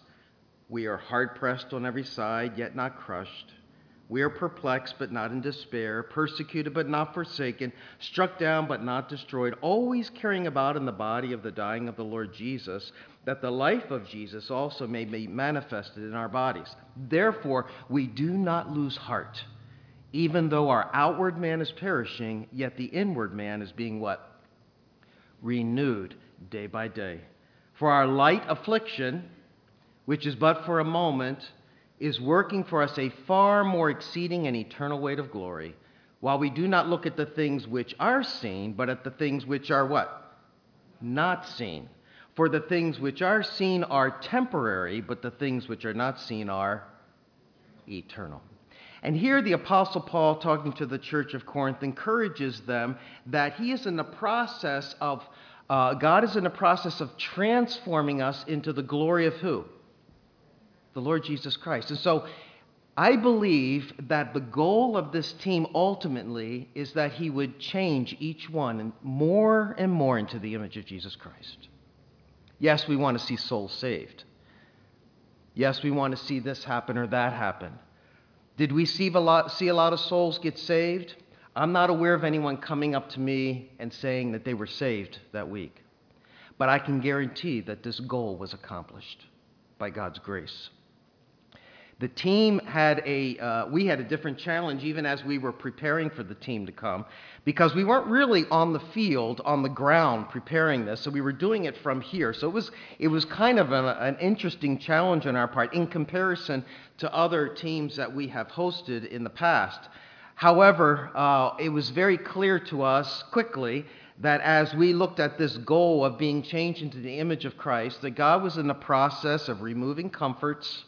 H: We are hard pressed on every side, yet not crushed. We are perplexed, but not in despair, persecuted, but not forsaken, struck down, but not destroyed, always carrying about in the body of the dying of the Lord Jesus that the life of Jesus also may be manifested in our bodies. Therefore, we do not lose heart. Even though our outward man is perishing, yet the inward man is being what? Renewed day by day. For our light affliction, which is but for a moment, is working for us a far more exceeding and eternal weight of glory, while we do not look at the things which are seen, but at the things which are what? Not seen. For the things which are seen are temporary, but the things which are not seen are eternal. And here the Apostle Paul, talking to the church of Corinth, encourages them that he is in the process of, uh, God is in the process of transforming us into the glory of who? The Lord Jesus Christ. And so I believe that the goal of this team ultimately is that he would change each one more and more into the image of Jesus Christ. Yes, we want to see souls saved. Yes, we want to see this happen or that happen. Did we see a lot, see a lot of souls get saved? I'm not aware of anyone coming up to me and saying that they were saved that week. But I can guarantee that this goal was accomplished by God's grace. The team had a, uh, we had a different challenge even as we were preparing for the team to come because we weren't really on the field, on the ground preparing this. So we were doing it from here. So it was, it was kind of an, an interesting challenge on our part in comparison to other teams that we have hosted in the past. However, uh, it was very clear to us quickly that as we looked at this goal of being changed into the image of Christ, that God was in the process of removing comforts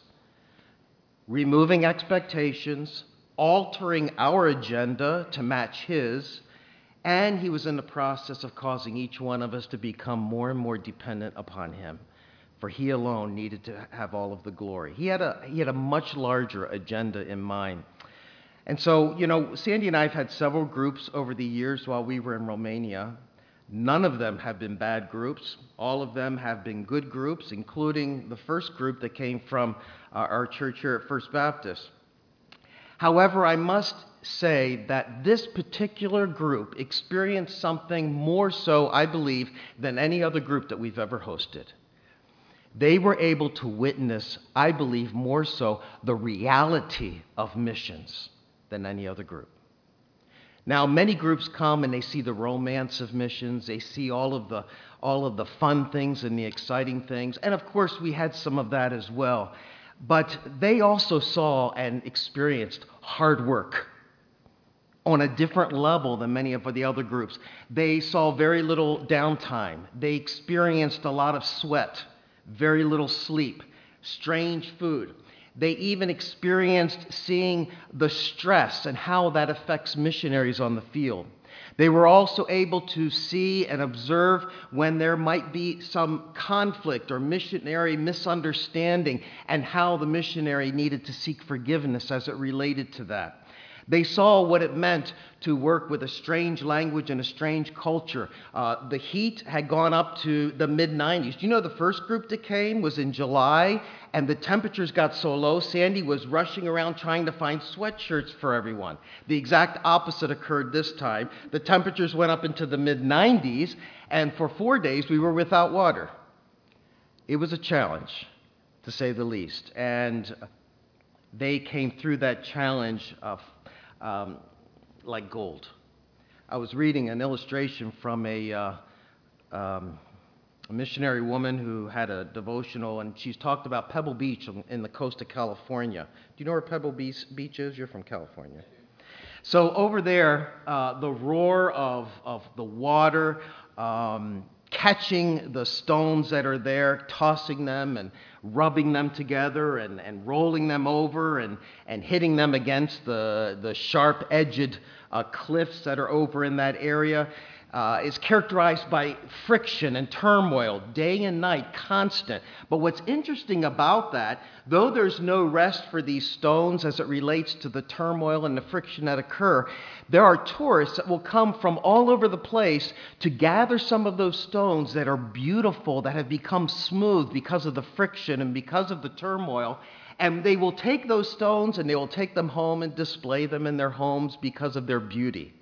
H: removing expectations, altering our agenda to match His, and He was in the process of causing each one of us to become more and more dependent upon Him. For He alone needed to have all of the glory. He had a, he had a much larger agenda in mind. And so, you know, Sandy and I have had several groups over the years while we were in Romania. None of them have been bad groups. All of them have been good groups, including the first group that came from uh, our church here at First Baptist. However, I must say that this particular group experienced something more so, I believe, than any other group that we've ever hosted. They were able to witness, I believe, more so the reality of missions than any other group. Now, many groups come and they see the romance of missions, they see all of the, all of the fun things and the exciting things, and of course, we had some of that as well. But they also saw and experienced hard work on a different level than many of the other groups. They saw very little downtime, they experienced a lot of sweat, very little sleep, strange food. They even experienced seeing the stress and how that affects missionaries on the field. They were also able to see and observe when there might be some conflict or missionary misunderstanding and how the missionary needed to seek forgiveness as it related to that. They saw what it meant to work with a strange language and a strange culture. Uh, the heat had gone up to the mid 90s. Do you know the first group that came was in July, and the temperatures got so low, Sandy was rushing around trying to find sweatshirts for everyone. The exact opposite occurred this time. The temperatures went up into the mid 90s, and for four days we were without water. It was a challenge, to say the least. And they came through that challenge of um, like gold. I was reading an illustration from a, uh, um, a, missionary woman who had a devotional, and she's talked about Pebble Beach in the coast of California. Do you know where Pebble Beach is? You're from California. So over there, uh, the roar of, of the water, um, catching the stones that are there, tossing them and rubbing them together and, and rolling them over and, and hitting them against the, the sharp edged uh, cliffs that are over in that area uh, is characterized by friction and turmoil, day and night, constant. But what's interesting about that, though there's no rest for these stones as it relates to the turmoil and the friction that occur, there are tourists that will come from all over the place to gather some of those stones that are beautiful, that have become smooth because of the friction and because of the turmoil. And they will take those stones and they will take them home and display them in their homes because of their beauty.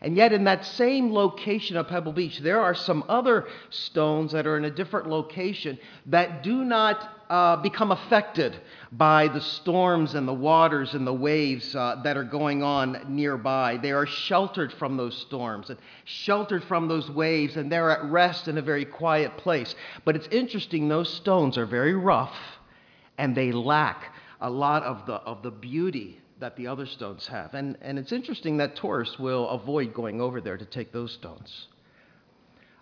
H: And yet, in that same location of Pebble Beach, there are some other stones that are in a different location that do not uh, become affected by the storms and the waters and the waves uh, that are going on nearby. They are sheltered from those storms and sheltered from those waves, and they're at rest in a very quiet place. But it's interesting, those stones are very rough and they lack a lot of the, of the beauty that the other stones have. And, and it's interesting that tourists will avoid going over there to take those stones.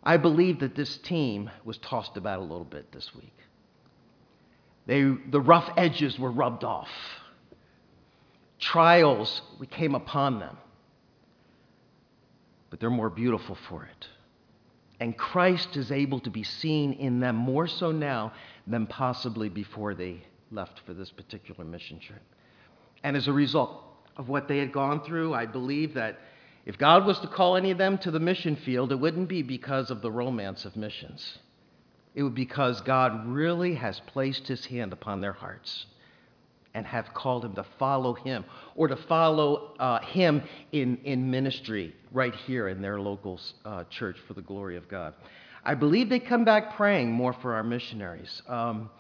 H: I believe that this team was tossed about a little bit this week. They, the rough edges were rubbed off. Trials, we came upon them. But they're more beautiful for it. And Christ is able to be seen in them more so now than possibly before they left for this particular mission trip. And as a result of what they had gone through, I believe that if God was to call any of them to the mission field, it wouldn't be because of the romance of missions. It would be because God really has placed his hand upon their hearts and have called them to follow him or to follow uh, him in, in ministry right here in their local uh, church for the glory of God. I believe they come back praying more for our missionaries. Um,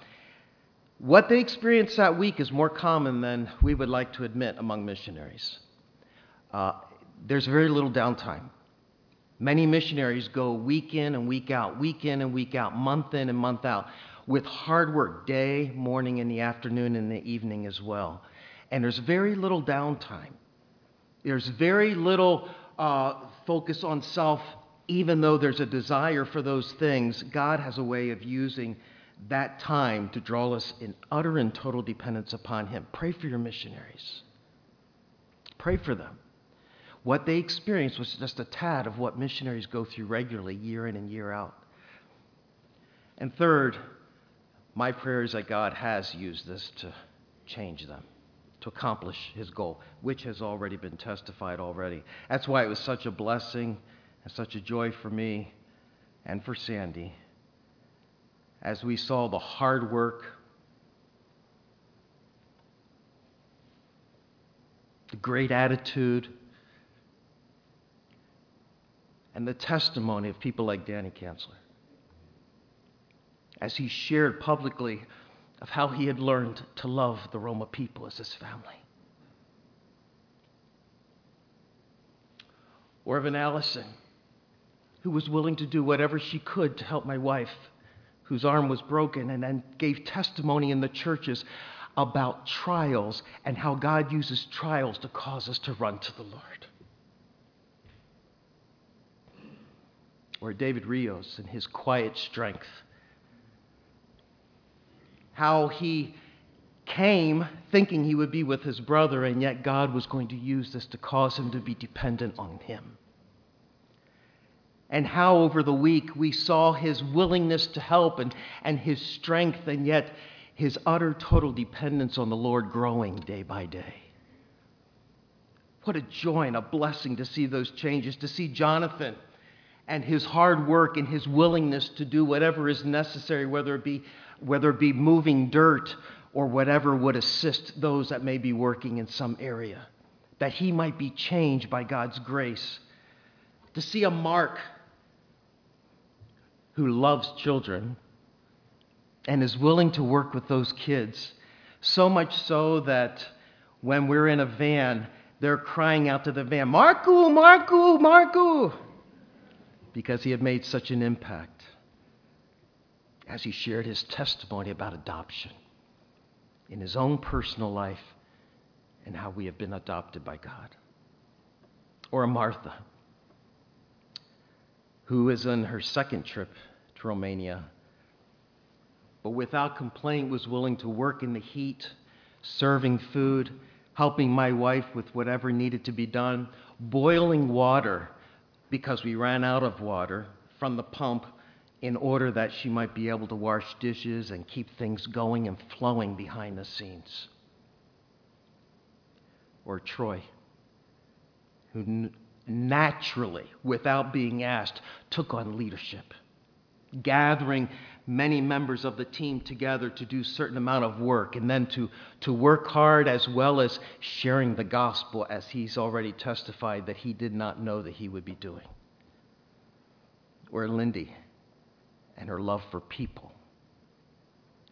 H: what they experienced that week is more common than we would like to admit among missionaries. Uh, there's very little downtime. Many missionaries go week in and week out, week in and week out, month in and month out, with hard work, day, morning, in the afternoon, and the evening as well. And there's very little downtime. There's very little uh, focus on self, even though there's a desire for those things. God has a way of using that time to draw us in utter and total dependence upon Him. Pray for your missionaries. Pray for them. What they experienced was just a tad of what missionaries go through regularly, year in and year out. And third, my prayer is that God has used this to change them, to accomplish His goal, which has already been testified already. That's why it was such a blessing and such a joy for me and for Sandy as we saw the hard work, the great attitude, and the testimony of people like Danny Kanzler. As he shared publicly of how he had learned to love the Roma people as his family. Or of an Allison who was willing to do whatever she could to help my wife whose arm was broken and then gave testimony in the churches about trials and how God uses trials to cause us to run to the Lord. Or David Rios and his quiet strength. How he came thinking he would be with his brother, and yet God was going to use this to cause him to be dependent on him and how over the week we saw his willingness to help and, and his strength, and yet his utter total dependence on the Lord growing day by day. What a joy and a blessing to see those changes, to see Jonathan and his hard work and his willingness to do whatever is necessary, whether it be, whether it be moving dirt or whatever would assist those that may be working in some area, that he might be changed by God's grace. To see a Mark who loves children and is willing to work with those kids. So much so that when we're in a van, they're crying out to the van, Marku, Marku, Marku, because he had made such an impact as he shared his testimony about adoption in his own personal life and how we have been adopted by God. or a Martha, who is on her second trip to Romania, but without complaint was willing to work in the heat, serving food, helping my wife with whatever needed to be done, boiling water because we ran out of water from the pump in order that she might be able to wash dishes and keep things going and flowing behind the scenes. Or Troy, who naturally, without being asked, took on leadership, gathering many members of the team together to do certain amount of work and then to, to work hard as well as sharing the gospel as he's already testified that he did not know that he would be doing. Or Lindy and her love for people,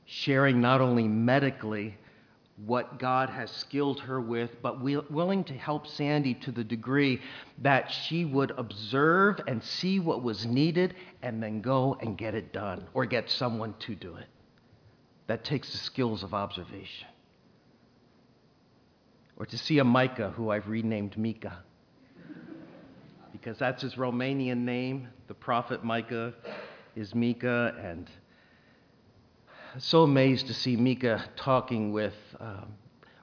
H: sharing not only medically what God has skilled her with, but willing to help Sandy to the degree that she would observe and see what was needed and then go and get it done or get someone to do it. That takes the skills of observation. Or to see a Micah, who I've renamed Mika, because that's his Romanian name. The prophet Micah is Mika, and so amazed to see Mika talking with um,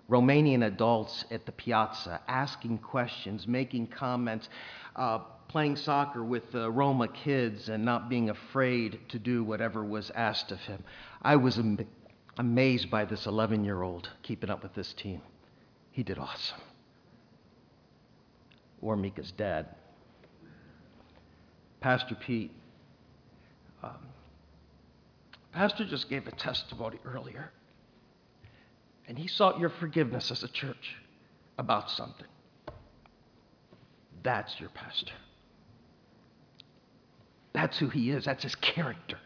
H: Romanian adults at the piazza, asking questions, making comments, uh, playing soccer with the Roma kids, and not being afraid to do whatever was asked of him. I was am- amazed by this 11 year old keeping up with this team. He did awesome. Or Mika's dad. Pastor Pete um, Pastor just gave a testimony earlier, and he sought your forgiveness as a church about something. That's your pastor. That's who he is, that's his character.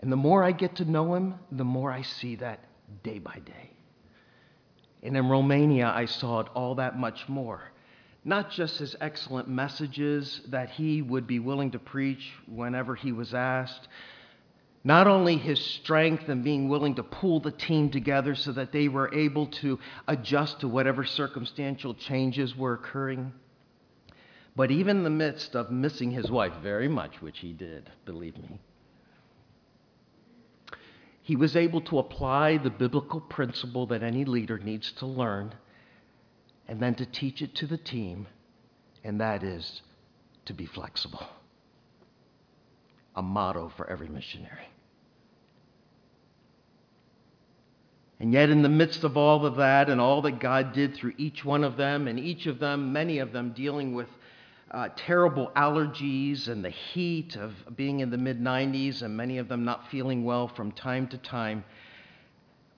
H: And the more I get to know him, the more I see that day by day. And in Romania, I saw it all that much more. Not just his excellent messages that he would be willing to preach whenever he was asked, not only his strength and being willing to pull the team together so that they were able to adjust to whatever circumstantial changes were occurring, but even in the midst of missing his wife very much, which he did, believe me, he was able to apply the biblical principle that any leader needs to learn and then to teach it to the team, and that is to be flexible. A motto for every missionary. And yet, in the midst of all of that and all that God did through each one of them, and each of them, many of them dealing with uh, terrible allergies and the heat of being in the mid 90s, and many of them not feeling well from time to time,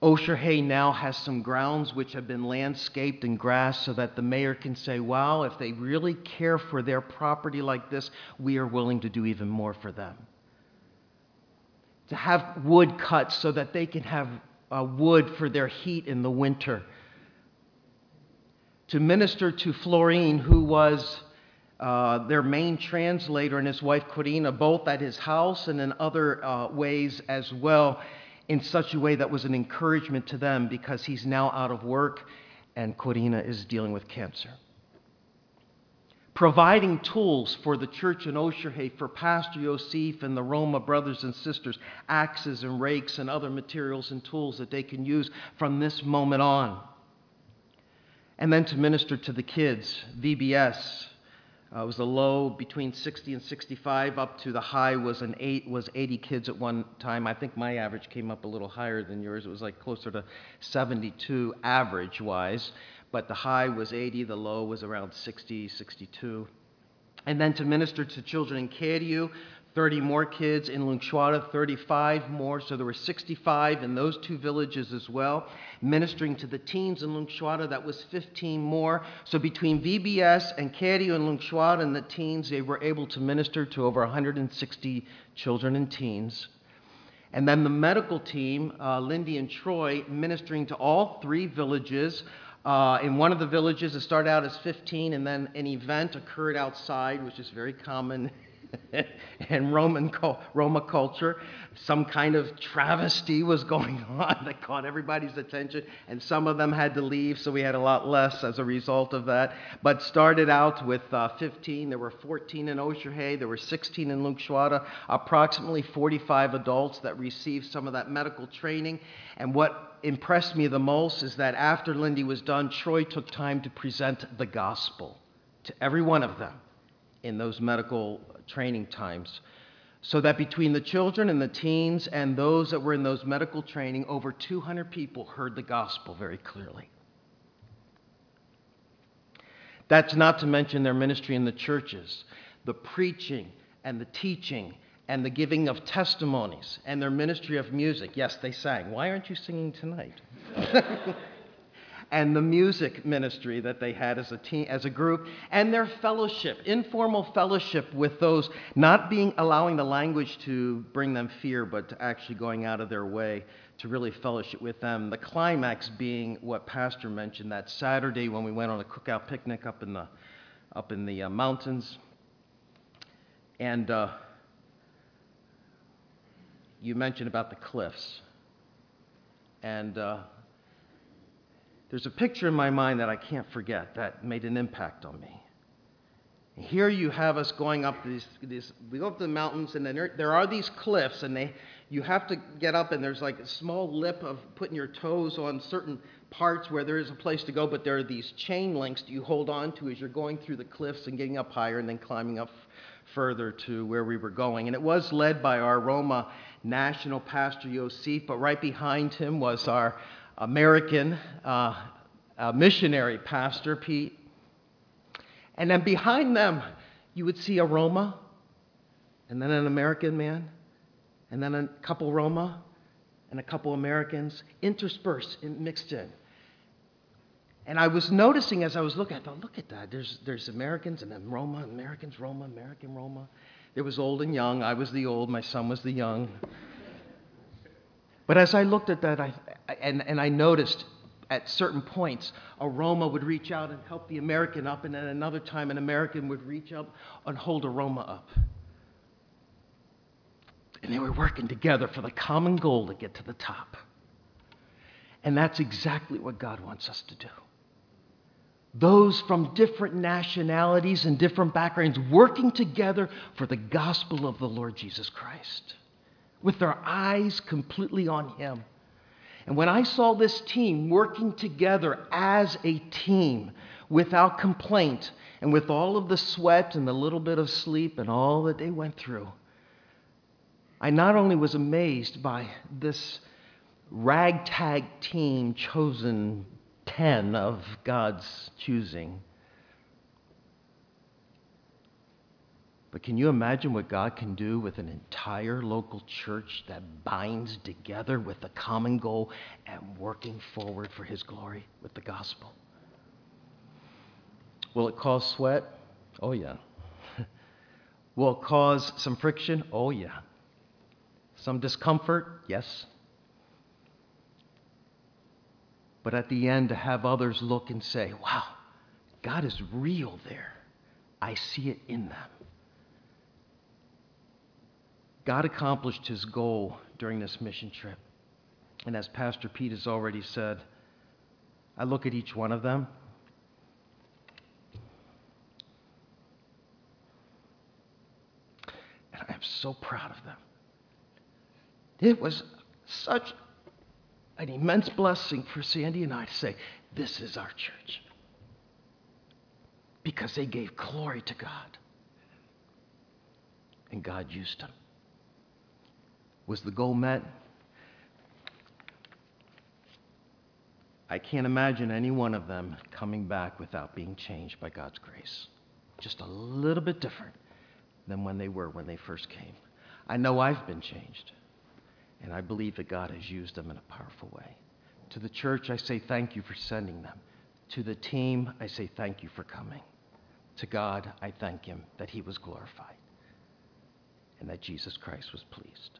H: Oșorhei now has some grounds which have been landscaped and grassed so that the mayor can say, wow, if they really care for their property like this, we are willing to do even more for them. To have wood cut so that they can have uh, wood for their heat in the winter. To minister to Florine, who was uh, their main translator, and his wife Corina, both at his house and in other uh, ways as well, in such a way that was an encouragement to them because he's now out of work and Corina is dealing with cancer providing tools for the church in Oșorhei for Pastor Yosef and the Roma brothers and sisters, axes and rakes and other materials and tools that they can use from this moment on. And then to minister to the kids, VBS. Uh, was a low between 60 and 65, up to the high was an eight was 80 kids at one time. I think my average came up a little higher than yours. It was like closer to 72 average wise but the high was 80, the low was around 60, 62. And then to minister to children in Cheriu, 30 more kids in Luncșoara, 35 more, so there were 65 in those two villages as well. Ministering to the teens in Luncșoara, that was 15 more. So between VBS and Cheriu and Luncșoara and the teens, they were able to minister to over 160 children and teens. And then the medical team, uh, Lindy and Troy, ministering to all three villages uh, in one of the villages, it started out as 15, and then an event occurred outside, which is very common and Roman Roma culture, some kind of travesty was going on that caught everybody's attention, and some of them had to leave, so we had a lot less as a result of that. But started out with uh, 15. There were 14 in Oșorhei, there were 16 in Luke approximately 45 adults that received some of that medical training. And what impressed me the most is that after Lindy was done, Troy took time to present the gospel to every one of them in those medical training times. So that between the children and the teens and those that were in those medical training, over 200 people heard the gospel very clearly. That's not to mention their ministry in the churches, the preaching and the teaching and the giving of testimonies and their ministry of music. Yes, they sang. Why aren't you singing tonight? and the music ministry that they had as a team, as a group, and their fellowship, informal fellowship with those, not being allowing the language to bring them fear, but actually going out of their way to really fellowship with them. The climax being what Pastor mentioned that Saturday when we went on a cookout picnic up in the up in the uh, mountains, and uh, you mentioned about the cliffs, and. Uh, there's a picture in my mind that I can't forget that made an impact on me. Here you have us going up these, these we go up the mountains, and then there, there are these cliffs, and they, you have to get up, and there's like a small lip of putting your toes on certain parts where there is a place to go, but there are these chain links that you hold on to as you're going through the cliffs and getting up higher and then climbing up further to where we were going. And it was led by our Roma national pastor Yosef, but right behind him was our American uh, uh, missionary pastor, Pete. And then behind them, you would see a Roma, and then an American man, and then a couple Roma, and a couple Americans interspersed and mixed in. And I was noticing as I was looking, I thought, look at that. There's, there's Americans and then Roma, Americans, Roma, American, Roma. There was old and young. I was the old, my son was the young. But as I looked at that, I, and, and I noticed at certain points, a Roma would reach out and help the American up, and at another time, an American would reach up and hold a Roma up. And they were working together for the common goal to get to the top. And that's exactly what God wants us to do. Those from different nationalities and different backgrounds working together for the gospel of the Lord Jesus Christ with their eyes completely on Him. And when I saw this team working together as a team without complaint and with all of the sweat and the little bit of sleep and all that they went through, I not only was amazed by this ragtag team chosen 10 of God's choosing, But can you imagine what God can do with an entire local church that binds together with a common goal and working forward for His glory with the gospel? Will it cause sweat? Oh, yeah. Will it cause some friction? Oh, yeah. Some discomfort? Yes. But at the end, to have others look and say, wow, God is real there. I see it in them. God accomplished his goal during this mission trip. And as Pastor Pete has already said, I look at each one of them. And I am so proud of them. It was such an immense blessing for Sandy and I to say, This is our church. Because they gave glory to God. And God used them. Was the goal met? I can't imagine any one of them coming back without being changed by God's grace. Just a little bit different than when they were when they first came. I know I've been changed, and I believe that God has used them in a powerful way. To the church, I say thank you for sending them. To the team, I say thank you for coming. To God, I thank Him that He was glorified and that Jesus Christ was pleased.